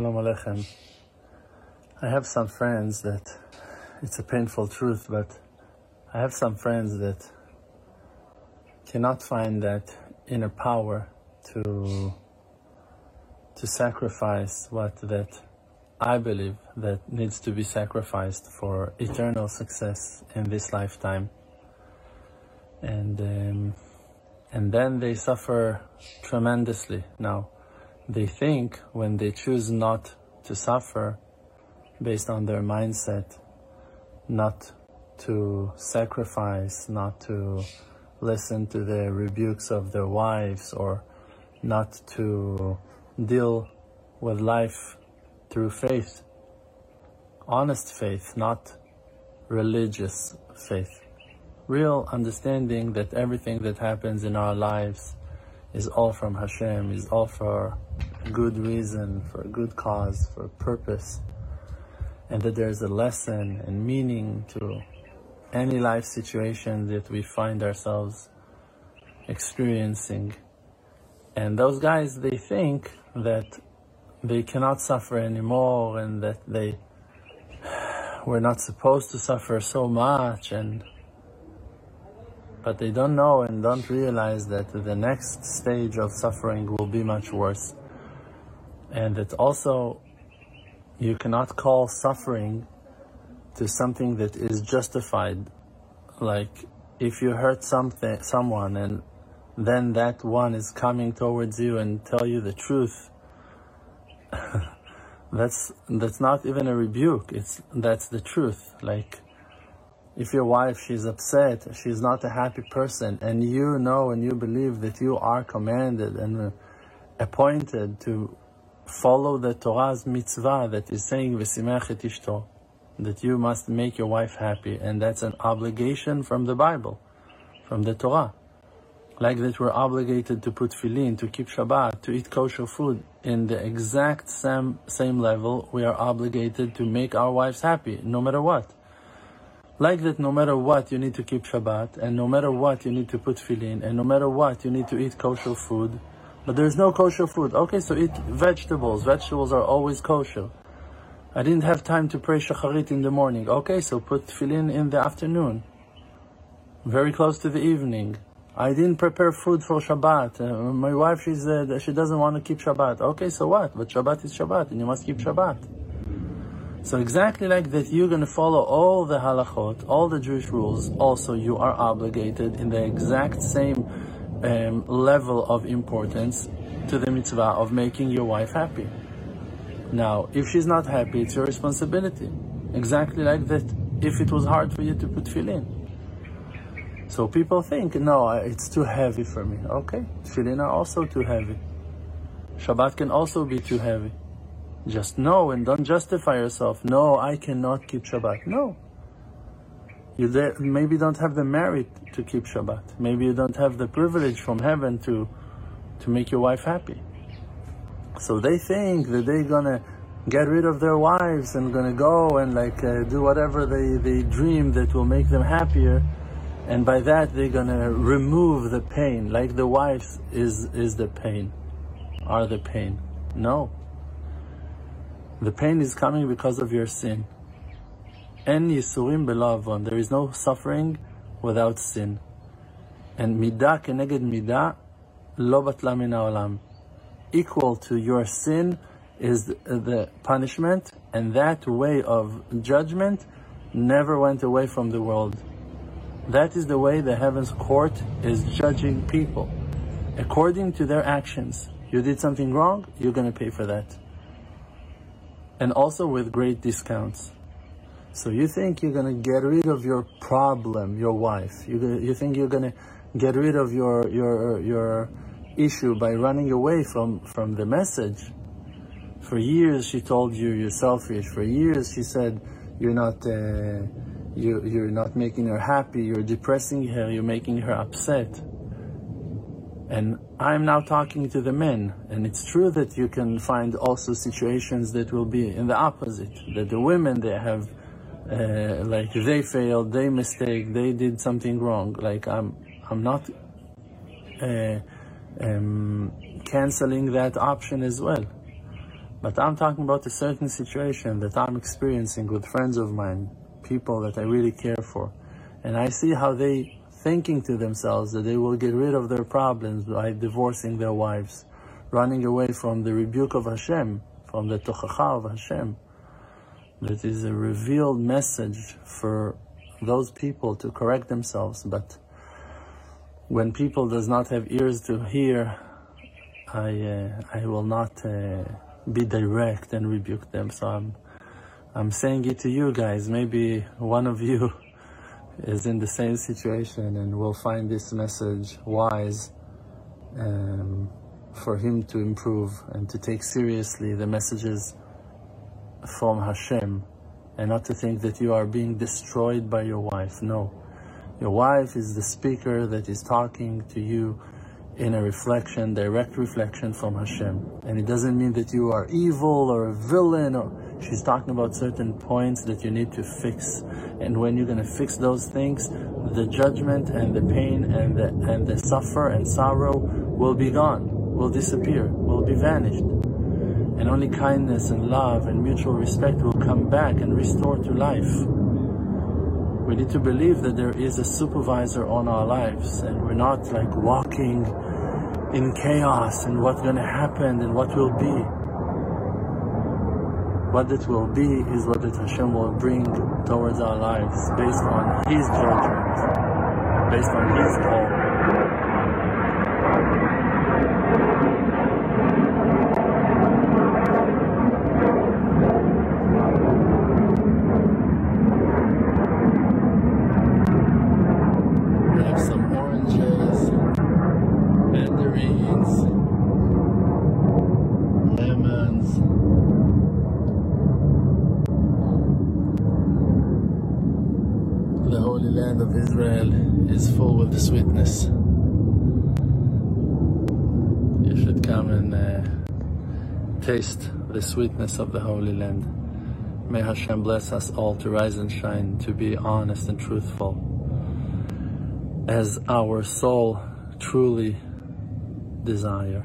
Shalom Aleichem. I have some friends that, it's a painful truth, but I have some friends that cannot find that inner power to, to sacrifice what that I believe that needs to be sacrificed for eternal success in this lifetime. And, um, and then they suffer tremendously. Now, they think when they choose not to suffer based on their mindset, not to sacrifice, not to listen to the rebukes of their wives, or not to deal with life through faith, honest faith, not religious faith. Real understanding that everything that happens in our lives is all from Hashem, is all for a good reason, for a good cause, for a purpose, and that there's a lesson and meaning to any life situation that we find ourselves experiencing. And those guys, they think that they cannot suffer anymore and that they were not supposed to suffer so much and but they don't know and don't realize that the next stage of suffering will be much worse. And that also you cannot call suffering to something that is justified. Like if you hurt something, someone and then that one is coming towards you and tell you the truth. that's that's not even a rebuke. It's that's the truth. Like if your wife, she's upset, she's not a happy person, and you know and you believe that you are commanded and uh, appointed to follow the Torah's mitzvah that is saying, V'simech et ishto, that you must make your wife happy, and that's an obligation from the Bible, from the Torah. Like that we're obligated to put tefillin, to keep Shabbat, to eat kosher food. In the exact same, same level, we are obligated to make our wives happy, no matter what. Like that, no matter what, you need to keep Shabbat, and no matter what, you need to put tefillin, and no matter what, you need to eat kosher food. But there's no kosher food. Okay, so eat vegetables. Vegetables are always kosher. I didn't have time to pray shacharit in the morning. Okay, so put tefillin in the afternoon. Very close to the evening. I didn't prepare food for Shabbat. Uh, my wife, she's, uh, she doesn't want to keep Shabbat. Okay, so what? But Shabbat is Shabbat, and you must keep Shabbat. So exactly like that, you're going to follow all the halachot, all the Jewish rules. Also, you are obligated in the exact same um, level of importance to the mitzvah of making your wife happy. Now, if she's not happy, it's your responsibility. Exactly like that. If it was hard for you to put tefillin. So people think, no, it's too heavy for me. Okay, tefillin are also too heavy. Shabbat can also be too heavy. Just know and don't justify yourself. No, I cannot keep Shabbat. No. You maybe don't have the merit to keep Shabbat. Maybe you don't have the privilege from heaven to, to make your wife happy. So they think that they're gonna get rid of their wives and gonna go and like uh, do whatever they, they dream that will make them happier. And by that they're gonna remove the pain, like the wives is, is the pain, are the pain. No. The pain is coming because of your sin. En yisurim belavon. There is no suffering without sin. And midah keneged midah lo batla min haolam. Equal to your sin is the punishment, and that way of judgment never went away from the world. That is the way the heavens court is judging people. According to their actions. You did something wrong, you're going to pay for that and also with great discounts. So you think you're to get rid of your problem, your wife. You, you think you're to get rid of your, your, your issue by running away from, from the message. For years she told you you're selfish. For years she said you're not, uh, you, you're not making her happy. You're depressing her. You're making her upset. And I'm now talking to the men, and it's true that you can find also situations that will be in the opposite, that the women, they have, uh, like, they failed, they mistake, they did something wrong. Like, I'm, I'm not uh, um, canceling that option as well. But I'm talking about a certain situation that I'm experiencing with friends of mine, people that I really care for. And I see how they thinking to themselves that they will get rid of their problems by divorcing their wives, running away from the rebuke of Hashem, from the tochacha of Hashem. That is a revealed message for those people to correct themselves. But when people does not have ears to hear, I uh, I will not uh, be direct and rebuke them. So I'm I'm saying it to you guys. Maybe one of you is in the same situation and will find this message wise um, for him to improve and to take seriously the messages from Hashem and not to think that you are being destroyed by your wife. No. Your wife is the speaker that is talking to you in a reflection, direct reflection from Hashem. And it doesn't mean that you are evil or a villain or she's talking about certain points that you need to fix. And when you're gonna fix those things, the judgment and the pain and the and the suffer and sorrow will be gone, will disappear, will be vanished. And only kindness and love and mutual respect will come back and restore to life. We need to believe that there is a supervisor on our lives and we're not like walking in chaos and what's going to happen and what will be. What it will be is what that Hashem will bring towards our lives based on His judgment, based on His call. We have some oranges, mandarins, lemons. The holy land Israel is full with sweetness. You should come and uh, taste the sweetness of the holy land. May Hashem bless us all to rise and shine, to be honest and truthful as our soul truly desire.